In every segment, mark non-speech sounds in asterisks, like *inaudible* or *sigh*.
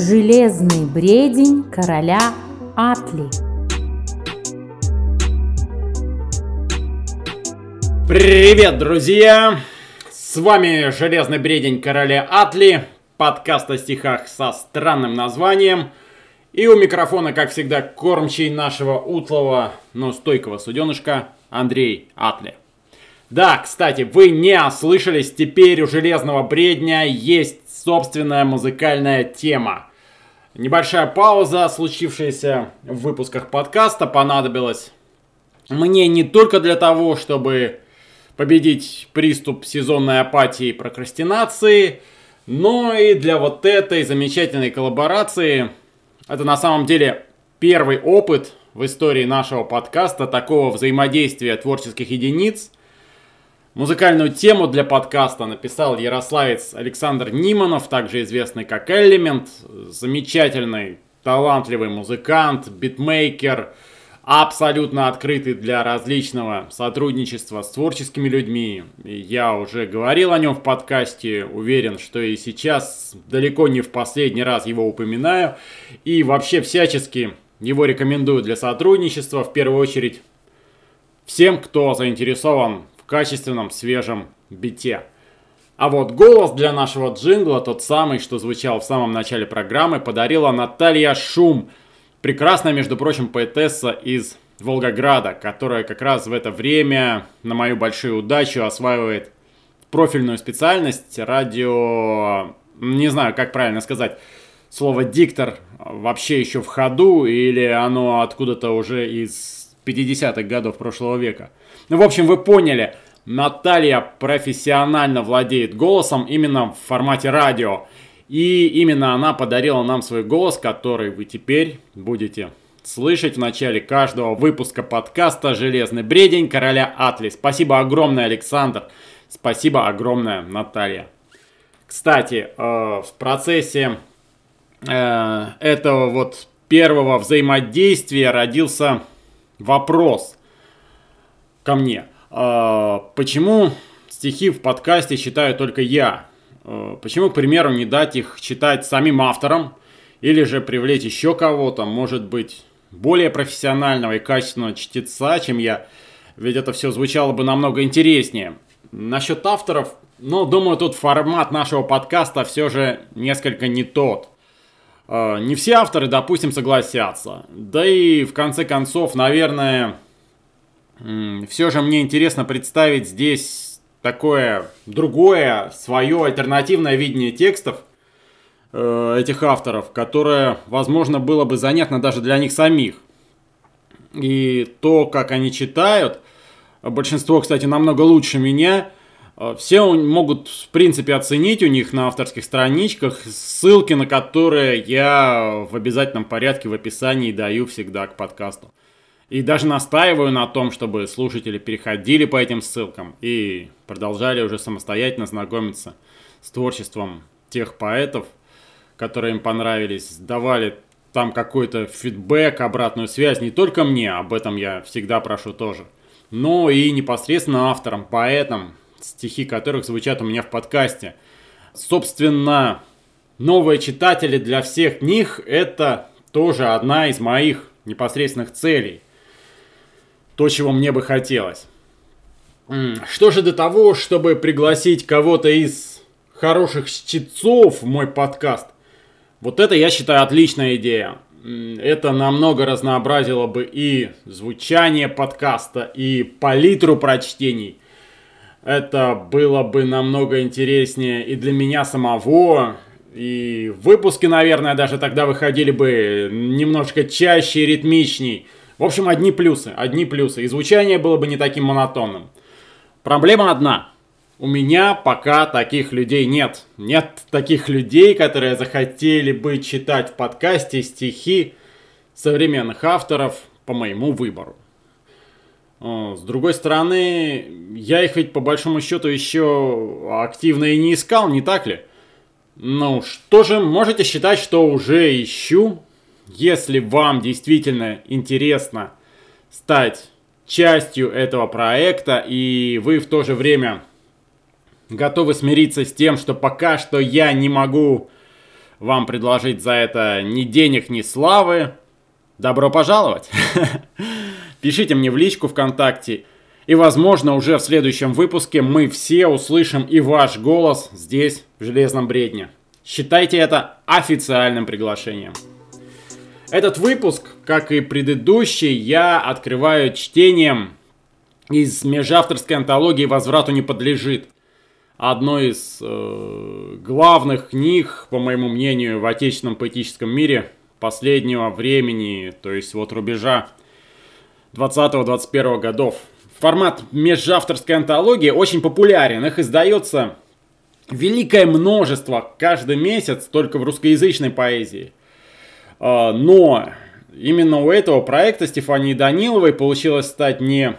Железный бредень короля Атли. Привет, друзья! С вами Железный бредень короля Атли, подкаст о стихах со странным названием. И у микрофона, как всегда, кормчий нашего утлого, но стойкого суденышка Андрей Атли. Да, кстати, вы не ослышались, теперь у Железного Бредня есть собственная музыкальная тема. Небольшая пауза, случившаяся в выпусках подкаста, понадобилась мне не только для того, чтобы победить приступ сезонной апатии и прокрастинации, но и для вот этой замечательной коллаборации. Это на самом деле первый опыт в истории нашего подкаста такого взаимодействия творческих единиц – Музыкальную тему для подкаста написал ярославец Александр Ниманов, также известный как Элемент, замечательный, талантливый музыкант, битмейкер, абсолютно открытый для различного сотрудничества с творческими людьми. Я уже говорил о нем в подкасте, уверен, что и сейчас далеко не в последний раз его упоминаю. И вообще всячески его рекомендую для сотрудничества, в первую очередь всем, кто заинтересован качественном свежем бите. А вот голос для нашего джингла, тот самый, что звучал в самом начале программы, подарила Наталья Шум. Прекрасная, между прочим, поэтесса из Волгограда, которая как раз в это время, на мою большую удачу, осваивает профильную специальность радио... Не знаю, как правильно сказать. Слово «диктор» вообще еще в ходу или оно откуда-то уже из 50-х годов прошлого века. Ну, в общем, вы поняли, Наталья профессионально владеет голосом именно в формате радио. И именно она подарила нам свой голос, который вы теперь будете слышать в начале каждого выпуска подкаста «Железный бредень короля Атли». Спасибо огромное, Александр. Спасибо огромное, Наталья. Кстати, э, в процессе э, этого вот первого взаимодействия родился вопрос ко мне. А, почему стихи в подкасте читаю только я? А, почему, к примеру, не дать их читать самим авторам? Или же привлечь еще кого-то, может быть, более профессионального и качественного чтеца, чем я? Ведь это все звучало бы намного интереснее. Насчет авторов, ну, думаю, тут формат нашего подкаста все же несколько не тот. А, не все авторы, допустим, согласятся. Да и в конце концов, наверное, все же мне интересно представить здесь такое другое, свое альтернативное видение текстов э, этих авторов, которое, возможно, было бы занятно даже для них самих. И то, как они читают, большинство, кстати, намного лучше меня, все могут, в принципе, оценить у них на авторских страничках, ссылки на которые я в обязательном порядке в описании даю всегда к подкасту. И даже настаиваю на том, чтобы слушатели переходили по этим ссылкам и продолжали уже самостоятельно знакомиться с творчеством тех поэтов, которые им понравились, давали там какой-то фидбэк, обратную связь, не только мне, об этом я всегда прошу тоже, но и непосредственно авторам, поэтам, стихи которых звучат у меня в подкасте. Собственно, новые читатели для всех них это тоже одна из моих непосредственных целей то, чего мне бы хотелось. Что же до того, чтобы пригласить кого-то из хороших чтецов в мой подкаст, вот это, я считаю, отличная идея. Это намного разнообразило бы и звучание подкаста, и палитру прочтений. Это было бы намного интереснее и для меня самого, и выпуски, наверное, даже тогда выходили бы немножко чаще и ритмичней. В общем, одни плюсы, одни плюсы. И звучание было бы не таким монотонным. Проблема одна. У меня пока таких людей нет. Нет таких людей, которые захотели бы читать в подкасте стихи современных авторов по моему выбору. С другой стороны, я их ведь по большому счету еще активно и не искал, не так ли? Ну что же, можете считать, что уже ищу, если вам действительно интересно стать частью этого проекта, и вы в то же время готовы смириться с тем, что пока что я не могу вам предложить за это ни денег, ни славы, добро пожаловать! *laughs* Пишите мне в личку ВКонтакте, и, возможно, уже в следующем выпуске мы все услышим и ваш голос здесь, в Железном Бредне. Считайте это официальным приглашением. Этот выпуск, как и предыдущий, я открываю чтением из межавторской антологии «Возврату не подлежит». Одной из э, главных книг, по моему мнению, в отечественном поэтическом мире последнего времени, то есть вот рубежа 20-21 годов. Формат межавторской антологии очень популярен. Их издается великое множество каждый месяц только в русскоязычной поэзии. А, но именно у этого проекта Стефании Даниловой получилось стать не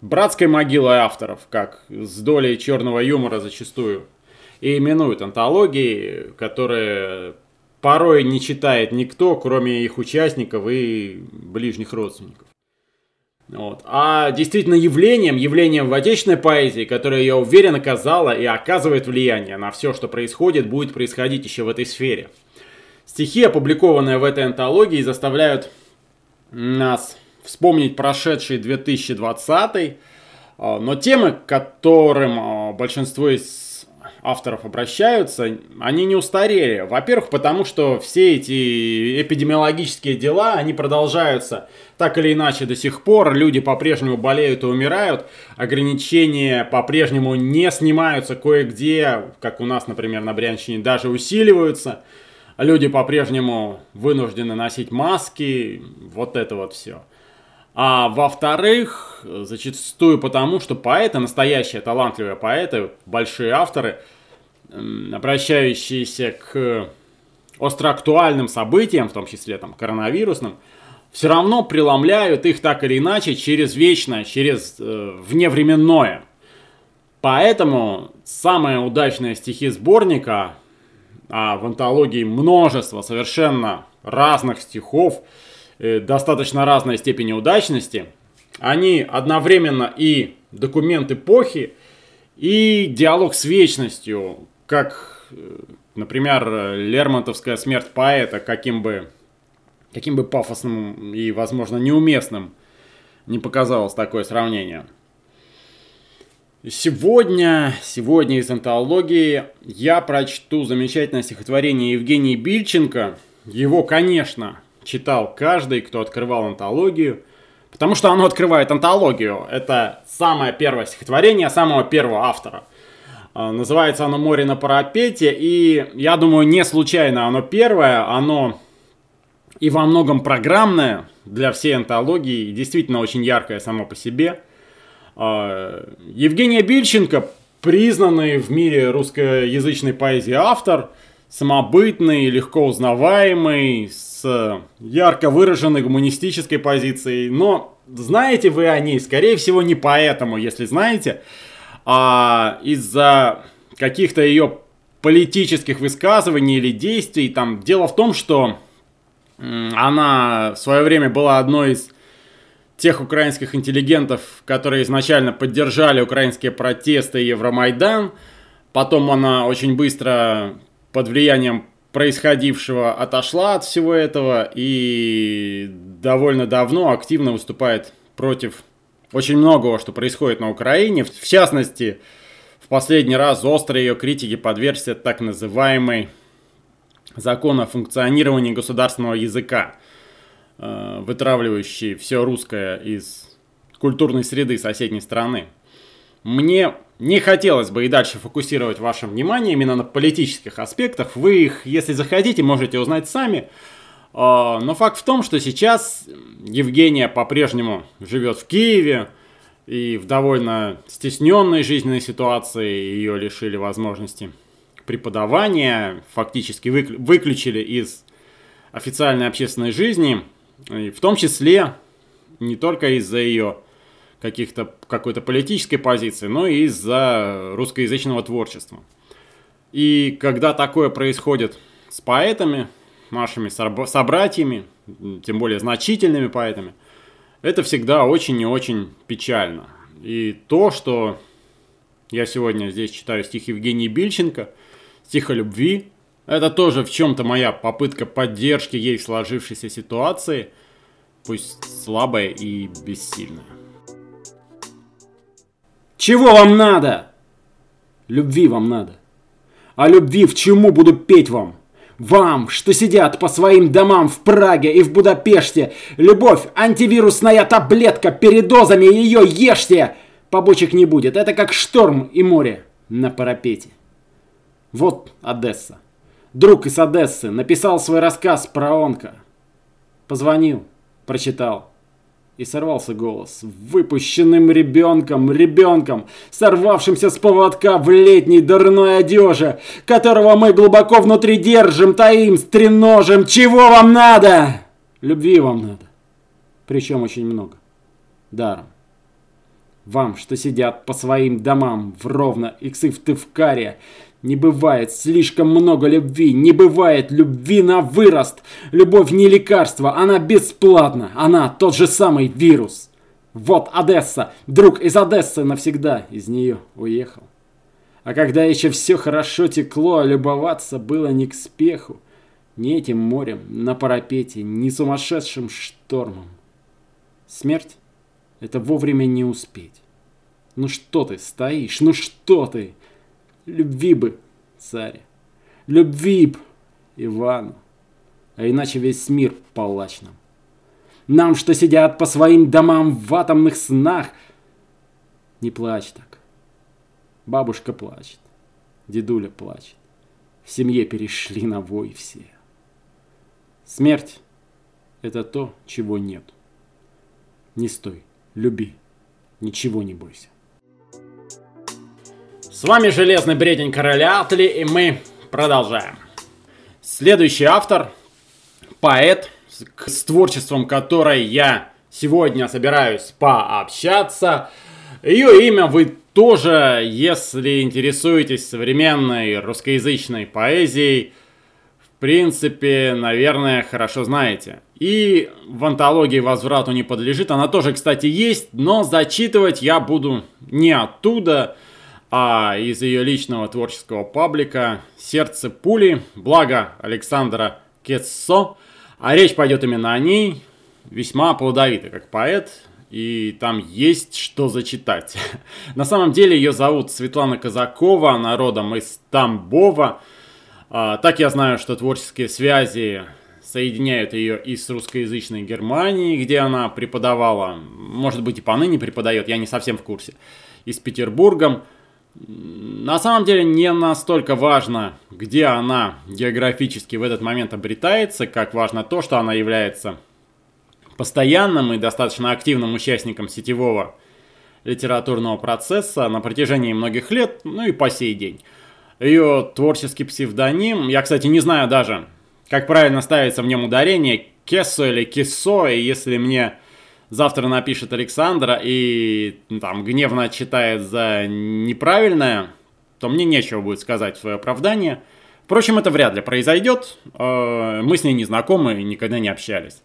братской могилой авторов, как с долей черного юмора зачастую и именуют антологии, которые порой не читает никто, кроме их участников и ближних родственников. Вот. А действительно явлением, явлением в отечественной поэзии, которое, я уверен, оказало и оказывает влияние на все, что происходит, будет происходить еще в этой сфере. Стихи, опубликованные в этой антологии, заставляют нас вспомнить прошедший 2020, а, но темы, которым а, большинство из авторов обращаются, они не устарели. Во-первых, потому что все эти эпидемиологические дела, они продолжаются так или иначе до сих пор. Люди по-прежнему болеют и умирают. Ограничения по-прежнему не снимаются кое-где, как у нас, например, на Брянщине, даже усиливаются. Люди по-прежнему вынуждены носить маски. Вот это вот все. А во-вторых, зачастую потому, что поэты, настоящие талантливые поэты, большие авторы, обращающиеся к остроактуальным событиям, в том числе там коронавирусным, все равно преломляют их так или иначе через вечное, через э, вневременное. Поэтому самые удачные стихи сборника, а в антологии множество совершенно разных стихов, достаточно разной степени удачности, они одновременно и документ эпохи, и диалог с вечностью, как, э, например, Лермонтовская смерть поэта, каким бы, каким бы пафосным и, возможно, неуместным не показалось такое сравнение. Сегодня, сегодня из антологии я прочту замечательное стихотворение Евгении Бильченко. Его, конечно, читал каждый, кто открывал антологию. Потому что оно открывает антологию. Это самое первое стихотворение самого первого автора. А, называется оно «Море на парапете». И я думаю, не случайно оно первое. Оно и во многом программное для всей антологии. И действительно очень яркое само по себе. А, Евгения Бильченко, признанный в мире русскоязычной поэзии автор, самобытный, легко узнаваемый, с ярко выраженной гуманистической позицией, но знаете вы о ней, скорее всего, не поэтому, если знаете, а из-за каких-то ее политических высказываний или действий. Там дело в том, что она в свое время была одной из тех украинских интеллигентов, которые изначально поддержали украинские протесты и Евромайдан. Потом она очень быстро под влиянием происходившего отошла от всего этого и довольно давно активно выступает против очень многого, что происходит на Украине. В частности, в последний раз острые ее критики подвергся так называемый закон о функционировании государственного языка, э, вытравливающий все русское из культурной среды соседней страны. Мне не хотелось бы и дальше фокусировать ваше внимание именно на политических аспектах. Вы их, если захотите, можете узнать сами. А, но факт в том, что сейчас Евгения по-прежнему живет в Киеве и в довольно стесненной жизненной ситуации ее лишили возможности преподавания, фактически выключили из официальной общественной жизни, в том числе не только из-за ее каких-то какой-то политической позиции, но и из-за русскоязычного творчества. И когда такое происходит с поэтами, нашими собратьями, тем более значительными поэтами, это всегда очень и очень печально. И то, что я сегодня здесь читаю стих Евгении Бильченко, стих о любви, Это тоже в чем-то моя попытка поддержки ей в сложившейся ситуации, пусть слабая и бессильная. Чего вам надо? Любви вам надо. А любви в чему буду петь вам? Вам, что сидят по своим домам в Праге и в Будапеште. Любовь, антивирусная таблетка, передозами ее ешьте. Побочек не будет. Это как шторм и море на парапете. Вот Одесса. Друг из Одессы написал свой рассказ про онко. Позвонил, прочитал. И сорвался голос. Выпущенным ребенком, ребенком, сорвавшимся с поводка в летней дурной одежде, которого мы глубоко внутри держим, таим, стреножим. Чего вам надо? Любви вам надо. Причем очень много. Даром. Вам, что сидят по своим домам в ровно и в Тывкаре, не бывает слишком много любви, не бывает любви на вырост. Любовь не лекарство, она бесплатна, она тот же самый вирус. Вот Одесса, друг из Одессы навсегда из нее уехал. А когда еще все хорошо текло, любоваться было не к спеху, ни этим морем на парапете, ни сумасшедшим штормом. Смерть — это вовремя не успеть. Ну что ты стоишь, ну что ты? Любви бы, царь. Любви б, Ивану. А иначе весь мир палач нам. Нам, что сидят по своим домам в атомных снах. Не плачь так. Бабушка плачет. Дедуля плачет. В семье перешли на вой все. Смерть — это то, чего нет. Не стой, люби, ничего не бойся. С вами Железный Бредень Короля Атли, и мы продолжаем. Следующий автор, поэт, с творчеством которой я сегодня собираюсь пообщаться. Ее имя вы тоже, если интересуетесь современной русскоязычной поэзией, в принципе, наверное, хорошо знаете. И в антологии «Возврату не подлежит» она тоже, кстати, есть, но зачитывать я буду не оттуда, а из ее личного творческого паблика «Сердце пули», благо Александра Кецо. А речь пойдет именно о ней, весьма плодовита как поэт, и там есть что зачитать. *laughs* На самом деле ее зовут Светлана Казакова, она родом из Тамбова. А, так я знаю, что творческие связи соединяют ее и с русскоязычной Германией, где она преподавала, может быть и поныне преподает, я не совсем в курсе, и с Петербургом. На самом деле не настолько важно, где она географически в этот момент обретается, как важно то, что она является постоянным и достаточно активным участником сетевого литературного процесса на протяжении многих лет, ну и по сей день. Ее творческий псевдоним, я, кстати, не знаю даже, как правильно ставится в нем ударение, Кессо или Кессо, и если мне завтра напишет Александра и ну, там гневно отчитает за неправильное, то мне нечего будет сказать свое оправдание. Впрочем, это вряд ли произойдет. Э, мы с ней не знакомы и никогда не общались.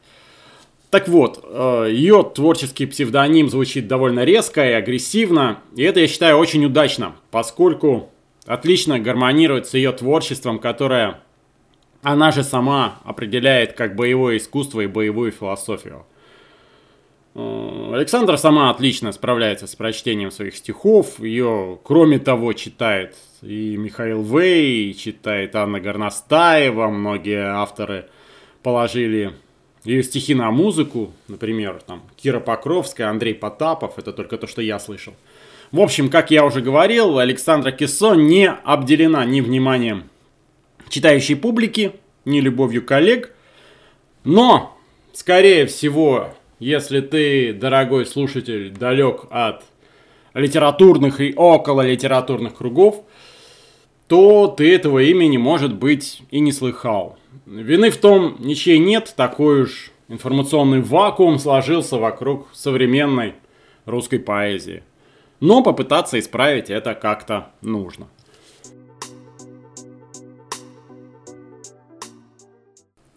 Так вот, э, ее творческий псевдоним звучит довольно резко и агрессивно, и это я считаю очень удачно, поскольку отлично гармонирует с ее творчеством, которое она же сама определяет как боевое искусство и боевую философию. Э, Александра сама отлично справляется с прочтением своих стихов. Ее, кроме того, читает и Михаил Вей, и читает Анна Горностаева. Многие авторы положили ее стихи на музыку. Например, там Кира Покровская, Андрей Потапов. Это только то, что я слышал. В общем, как я уже говорил, Александра Кессо не обделена ни вниманием читающей публики, ни любовью коллег. Но, скорее всего, если ты, дорогой слушатель, далек от литературных и около литературных кругов, то ты этого имени, может быть, и не слыхал. Вины в том ничей нет, такой уж информационный вакуум сложился вокруг современной русской поэзии. Но попытаться исправить это как-то нужно.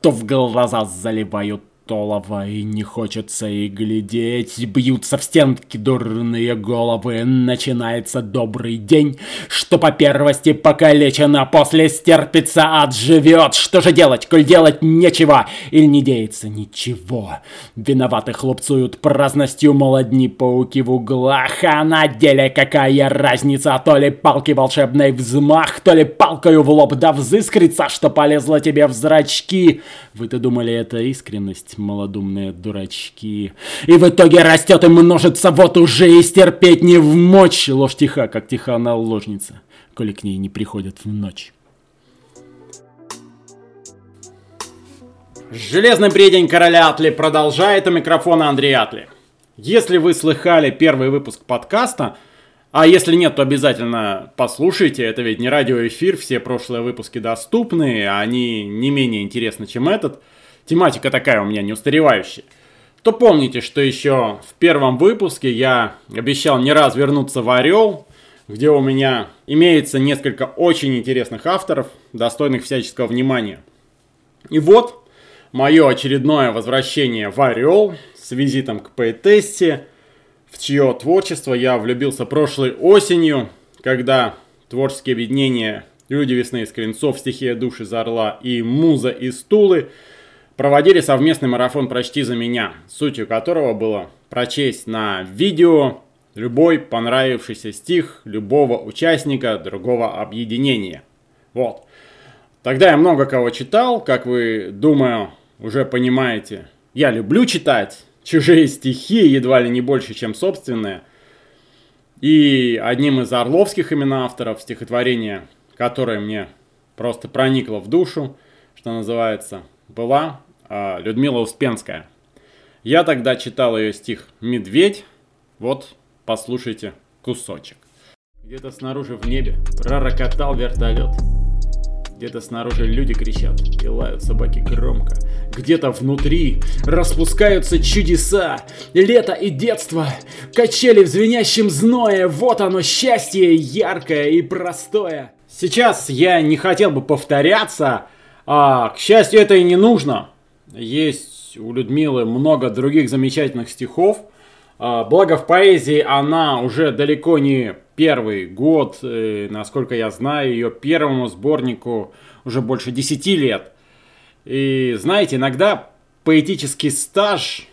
То в глаза заливают Толова и не хочется и глядеть. Бьются в стенки дурные головы. Начинается добрый день, что по первости покалечено, после стерпится, отживет. Что же делать, коль делать нечего? Или не деется ничего? Виноваты хлопцуют праздностью молодни пауки в углах, а на деле какая разница? То ли палки волшебный взмах, то ли палкою в лоб да взыскрится, что полезло тебе в зрачки. Вы-то думали, это искренность? Есть малодумные дурачки. И в итоге растет и множится, вот уже и стерпеть не в мочь. Ложь тиха, как тиха она ложница, коли к ней не приходят в ночь. Железный бредень короля Атли продолжает у микрофона Андрей Атли. Если вы слыхали первый выпуск подкаста, а если нет, то обязательно послушайте, это ведь не радиоэфир, все прошлые выпуски доступны, они не менее интересны, чем этот – тематика такая у меня не устаревающая, то помните, что еще в первом выпуске я обещал не раз вернуться в Орел, где у меня имеется несколько очень интересных авторов, достойных всяческого внимания. И вот мое очередное возвращение в Орел с визитом к поэтессе, в чье творчество я влюбился прошлой осенью, когда творческие объединения «Люди весны из Клинцов», «Стихия души из Орла» и «Муза из Тулы» проводили совместный марафон «Прочти за меня», сутью которого было прочесть на видео любой понравившийся стих любого участника другого объединения. Вот. Тогда я много кого читал, как вы, думаю, уже понимаете. Я люблю читать чужие стихи, едва ли не больше, чем собственные. И одним из орловских именно авторов стихотворения, которое мне просто проникло в душу, что называется, была э, Людмила Успенская. Я тогда читал ее стих «Медведь». Вот, послушайте кусочек. Где-то снаружи в небе пророкотал вертолет. Где-то снаружи люди кричат и лают собаки громко. Где-то внутри распускаются чудеса. Лето и детство, качели в звенящем зное. Вот оно счастье яркое и простое. Сейчас я не хотел бы повторяться, а, к счастью, это и не нужно. Есть у Людмилы много других замечательных стихов. А, благо в поэзии она уже далеко не первый год, и, насколько я знаю, ее первому сборнику уже больше 10 лет. И знаете, иногда поэтический стаж,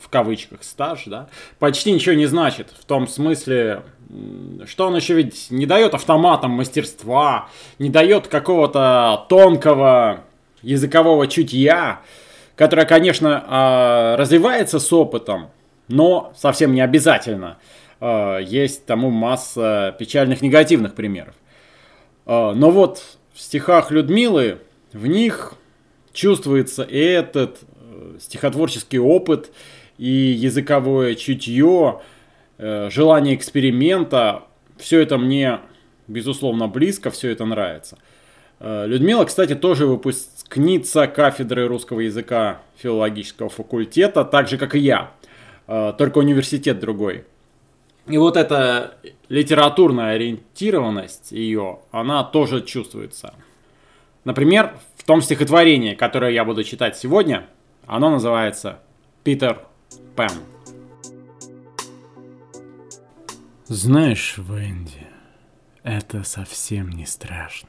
в кавычках стаж, да, почти ничего не значит. В том смысле, что он еще ведь не дает автоматам мастерства, не дает какого-то тонкого языкового чутья, которое, конечно, а, развивается с опытом, но совсем не обязательно. А, есть тому масса печальных негативных примеров. А, но вот в стихах Людмилы, в них чувствуется и этот э, стихотворческий опыт, и языковое чутье, желание эксперимента, все это мне, безусловно, близко, все это нравится. Э, Людмила, кстати, тоже выпускница кафедры русского языка филологического факультета, так же, как и я, э, только университет другой. И вот эта литературная ориентированность ее, она тоже чувствуется. Например, в том стихотворении, которое я буду читать сегодня, оно называется «Питер Пен». Знаешь, Венди, это совсем не страшно.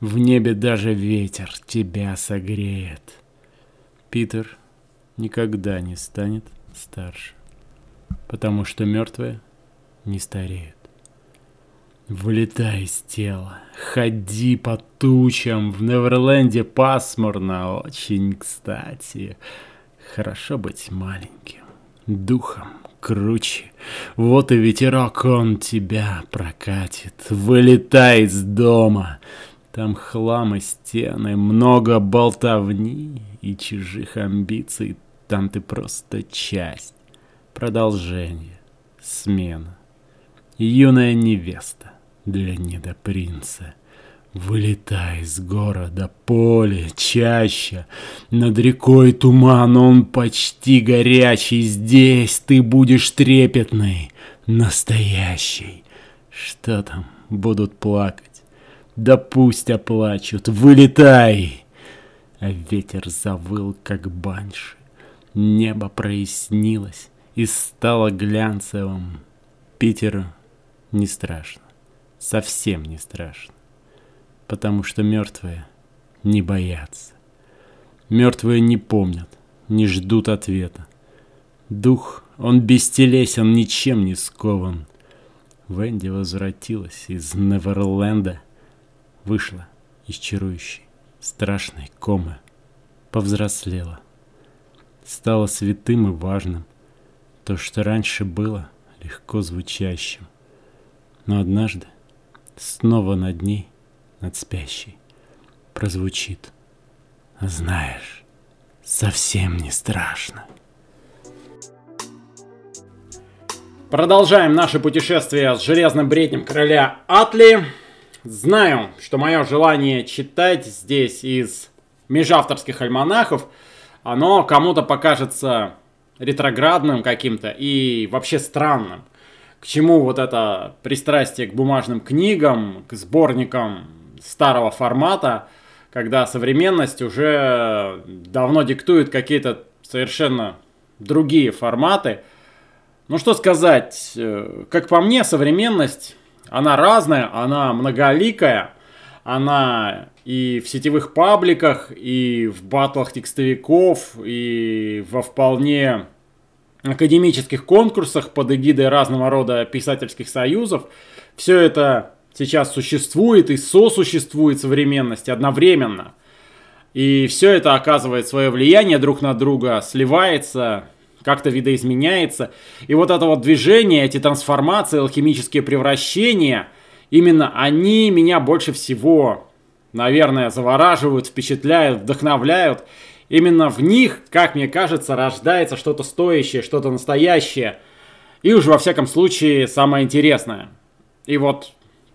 В небе даже ветер тебя согреет. Питер никогда не станет старше, потому что мертвые не стареют. Вылетай из тела, ходи по тучам, в Неверленде пасмурно, очень кстати. Хорошо быть маленьким, духом круче. Вот и ветерок он тебя прокатит. Вылетай из дома. Там хлам и стены, много болтовни и чужих амбиций. Там ты просто часть, продолжение, смена. Юная невеста для недопринца. Вылетай из города, поле, чаще, Над рекой туман, он почти горячий, Здесь ты будешь трепетный, настоящий. Что там, будут плакать? Да пусть оплачут, вылетай! А ветер завыл, как банши. Небо прояснилось и стало глянцевым. Питеру не страшно, совсем не страшно, потому что мертвые не боятся. Мертвые не помнят, не ждут ответа. Дух, он бестелесен, ничем не скован. Венди возвратилась из Неверленда, вышла из чарующей, страшной комы, повзрослела. Стала святым и важным, то, что раньше было легко звучащим. Но однажды снова над ней, над спящей, прозвучит. Знаешь, совсем не страшно. Продолжаем наше путешествие с железным бреднем короля Атли. Знаю, что мое желание читать здесь из межавторских альманахов, оно кому-то покажется ретроградным каким-то и вообще странным. К чему вот это пристрастие к бумажным книгам, к сборникам старого формата, когда современность уже давно диктует какие-то совершенно другие форматы – ну что сказать, э, как по мне, современность, она разная, она многоликая, она и в сетевых пабликах, и в батлах текстовиков, и во вполне академических конкурсах под эгидой разного рода писательских союзов. Все это сейчас существует и сосуществует современности одновременно. И все это оказывает свое влияние друг на друга, сливается, как-то видоизменяется. И вот это вот движение, эти трансформации, алхимические превращения, именно они меня больше всего, наверное, завораживают, впечатляют, вдохновляют. Именно в них, как мне кажется, рождается что-то стоящее, что-то настоящее. И уж во всяком случае самое интересное. И вот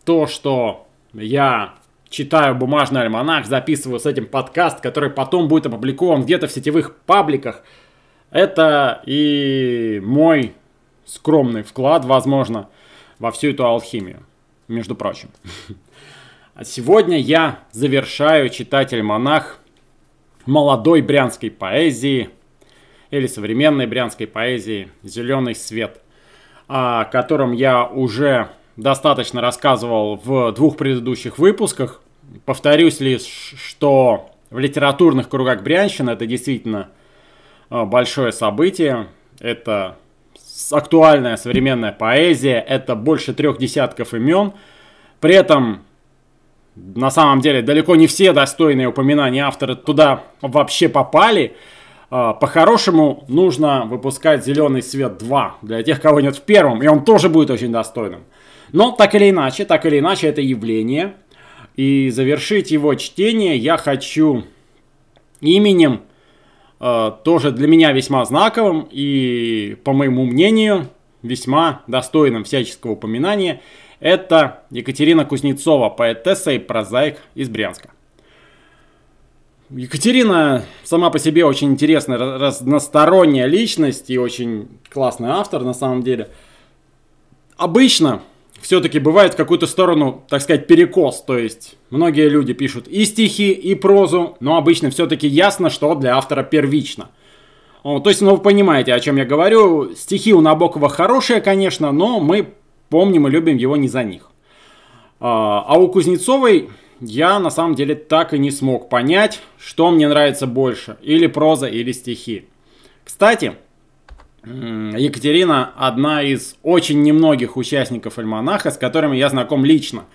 то, что я читаю бумажный альманах, записываю с этим подкаст, который потом будет опубликован где-то в сетевых пабликах – это и мой скромный вклад, возможно, во всю эту алхимию, между прочим. *laughs* А сегодня я завершаю читатель монах молодой брянской поэзии или современной брянской поэзии «Зеленый свет», о котором я уже достаточно рассказывал в двух предыдущих выпусках. Повторюсь лишь, что в литературных кругах Брянщины это действительно а, большое событие. Это актуальная современная поэзия, это больше трех десятков имен. При этом, на самом деле, далеко не все достойные упоминания автора туда вообще попали. А, по-хорошему, нужно выпускать «Зеленый свет 2» для тех, кого нет в первом, и он тоже будет очень достойным. Но так или иначе, так или иначе, это явление. И завершить его чтение я хочу именем Э, тоже для меня весьма знаковым и, по моему мнению, весьма достойным всяческого упоминания. Это Екатерина Кузнецова, поэтесса и прозаик из Брянска. Екатерина сама по себе очень интересная, разносторонняя личность и очень классный автор на самом деле. Обычно все-таки бывает в какую-то сторону, так сказать, перекос. То есть многие люди пишут и стихи, и прозу, но обычно все-таки ясно, что для автора первично. То есть, ну вы понимаете, о чем я говорю. Стихи у Набокова хорошие, конечно, но мы помним и любим его не за них. А, а у Кузнецовой я на самом деле так и не смог понять, что мне нравится больше. Или проза, или стихи. Кстати, Екатерина одна из очень немногих участников альманаха, с которыми я знаком лично.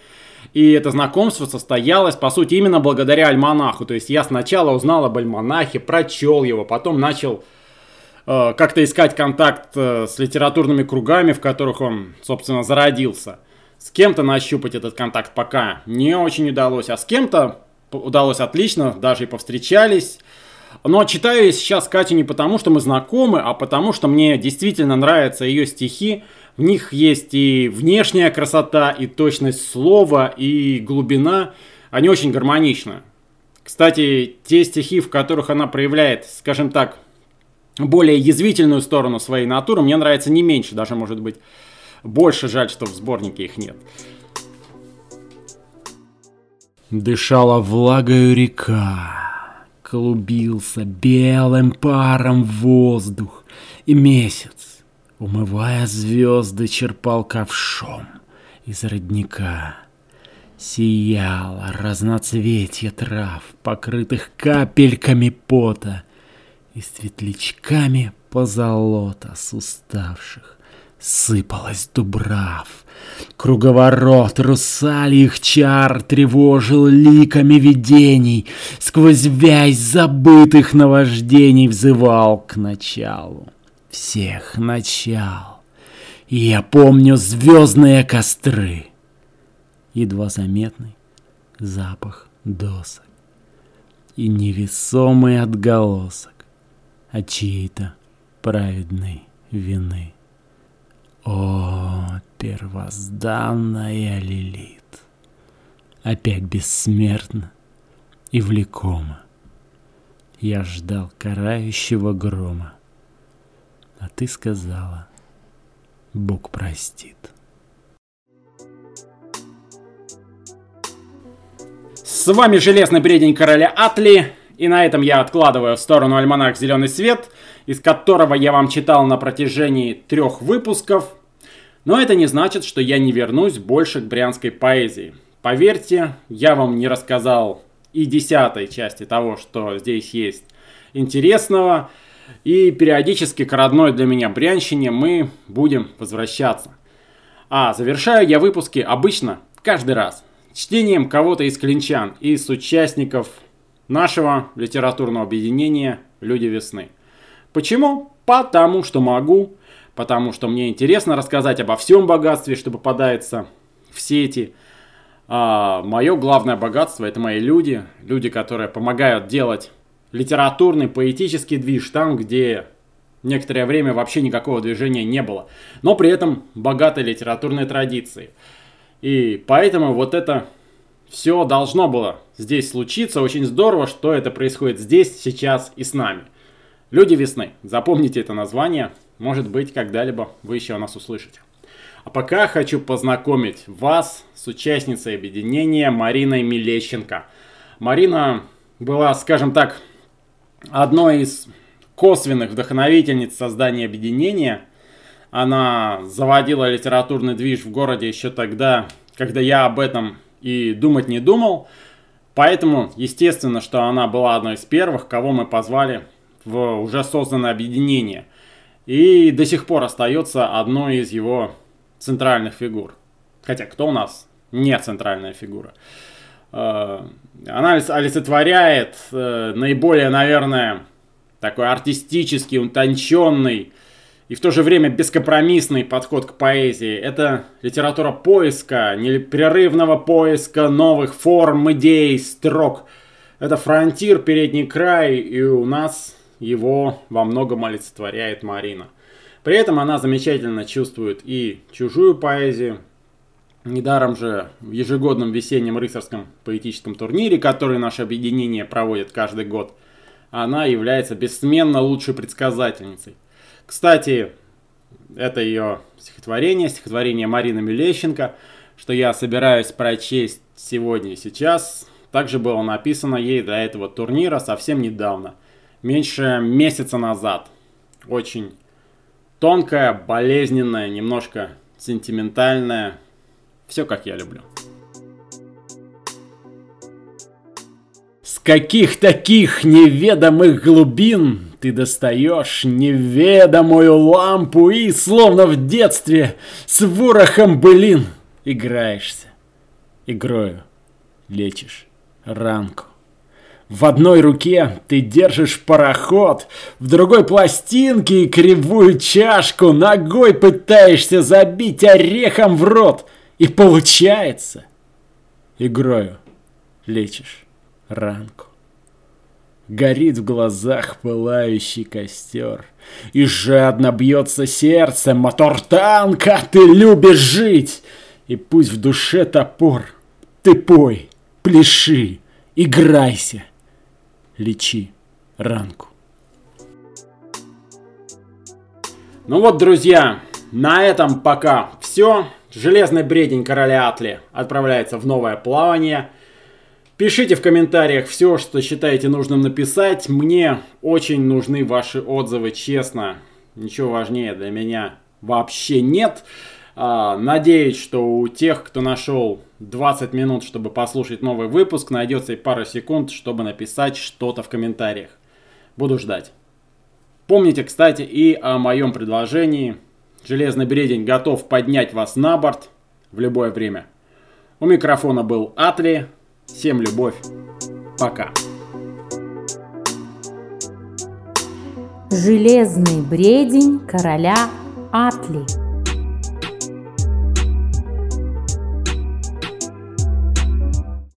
И это знакомство состоялось, по сути, именно благодаря альманаху. То есть я сначала узнал об альманахе, прочел его, потом начал э, как-то искать контакт э, с литературными кругами, в которых он, собственно, зародился. С кем-то нащупать этот контакт пока не очень удалось, а с кем-то удалось отлично, даже и повстречались. Но читаю я сейчас Катю не потому, что мы знакомы, а потому, что мне действительно нравятся ее стихи. В них есть и внешняя красота, и точность слова, и глубина. Они очень гармоничны. Кстати, те стихи, в которых она проявляет, скажем так, более язвительную сторону своей натуры, мне нравится не меньше, даже может быть больше. Жаль, что в сборнике их нет. Дышала влагою река, клубился белым паром воздух, и месяц, умывая звезды, черпал ковшом из родника. Сияло разноцветье трав, покрытых капельками пота, и светлячками позолота с уставших сыпалась дубрав. Круговорот русалих чар тревожил ликами видений, Сквозь вязь забытых наваждений взывал к началу всех начал. И я помню звездные костры, едва заметный запах досок и невесомый отголосок от чьей-то праведной вины. О, первозданная Лилит, опять бессмертна и влекома. Я ждал карающего грома, а ты сказала, Бог простит. С вами Железный Бредень Короля Атли, и на этом я откладываю в сторону альманах «Зеленый свет», из которого я вам читал на протяжении трех выпусков. Но это не значит, что я не вернусь больше к брянской поэзии. Поверьте, я вам не рассказал и десятой части того, что здесь есть интересного. И периодически к родной для меня Брянщине мы будем возвращаться. А завершаю я выпуски обычно каждый раз чтением кого-то из клинчан, из участников нашего литературного объединения «Люди весны». Почему? Потому что могу, потому что мне интересно рассказать обо всем богатстве, что попадается в сети. А, мое главное богатство это мои люди, люди, которые помогают делать литературный, поэтический движ там, где некоторое время вообще никакого движения не было, но при этом богатой литературной традиции. И поэтому вот это все должно было здесь случиться. Очень здорово, что это происходит здесь, сейчас и с нами. Люди весны. Запомните это название. Может быть, когда-либо вы еще о нас услышите. А пока хочу познакомить вас с участницей объединения Мариной Милещенко. Марина была, скажем так, одной из косвенных вдохновительниц создания объединения. Она заводила литературный движ в городе еще тогда, когда я об этом и думать не думал. Поэтому, естественно, что она была одной из первых, кого мы позвали в уже созданное объединение. И до сих пор остается одной из его центральных фигур. Хотя кто у нас не центральная фигура? Э, она олицетворяет э, наиболее, наверное, такой артистический, утонченный и в то же время бескомпромиссный подход к поэзии. Это литература поиска, непрерывного поиска новых форм, идей, строк. Это фронтир, передний край, и у нас его во многом олицетворяет Марина. При этом она замечательно чувствует и чужую поэзию, Недаром же в ежегодном весеннем рыцарском поэтическом турнире, который наше объединение проводит каждый год, она является бессменно лучшей предсказательницей. Кстати, это ее стихотворение, стихотворение Марины Милещенко, что я собираюсь прочесть сегодня и сейчас, также было написано ей до этого турнира совсем недавно, меньше месяца назад. Очень тонкая, болезненная, немножко сентиментальная, все как я люблю. С каких таких неведомых глубин ты достаешь неведомую лампу и, словно в детстве, с ворохом былин играешься. Игрою лечишь ранку. В одной руке ты держишь пароход, в другой пластинки и кривую чашку, ногой пытаешься забить орехом в рот — и получается. Игрою лечишь ранку. Горит в глазах пылающий костер. И жадно бьется сердце, мотор танка, ты любишь жить. И пусть в душе топор, ты пой, пляши, играйся, лечи ранку. Ну вот, друзья, на этом пока все. Железный бредень короля Атли отправляется в новое плавание. Пишите в комментариях все, что считаете нужным написать. Мне очень нужны ваши отзывы, честно. Ничего важнее для меня вообще нет. А, надеюсь, что у тех, кто нашел 20 минут, чтобы послушать новый выпуск, найдется и пару секунд, чтобы написать что-то в комментариях. Буду ждать. Помните, кстати, и о моем предложении. Железный бредень готов поднять вас на борт в любое время. У микрофона был Атли. Всем любовь. Пока. Железный бредень короля Атли.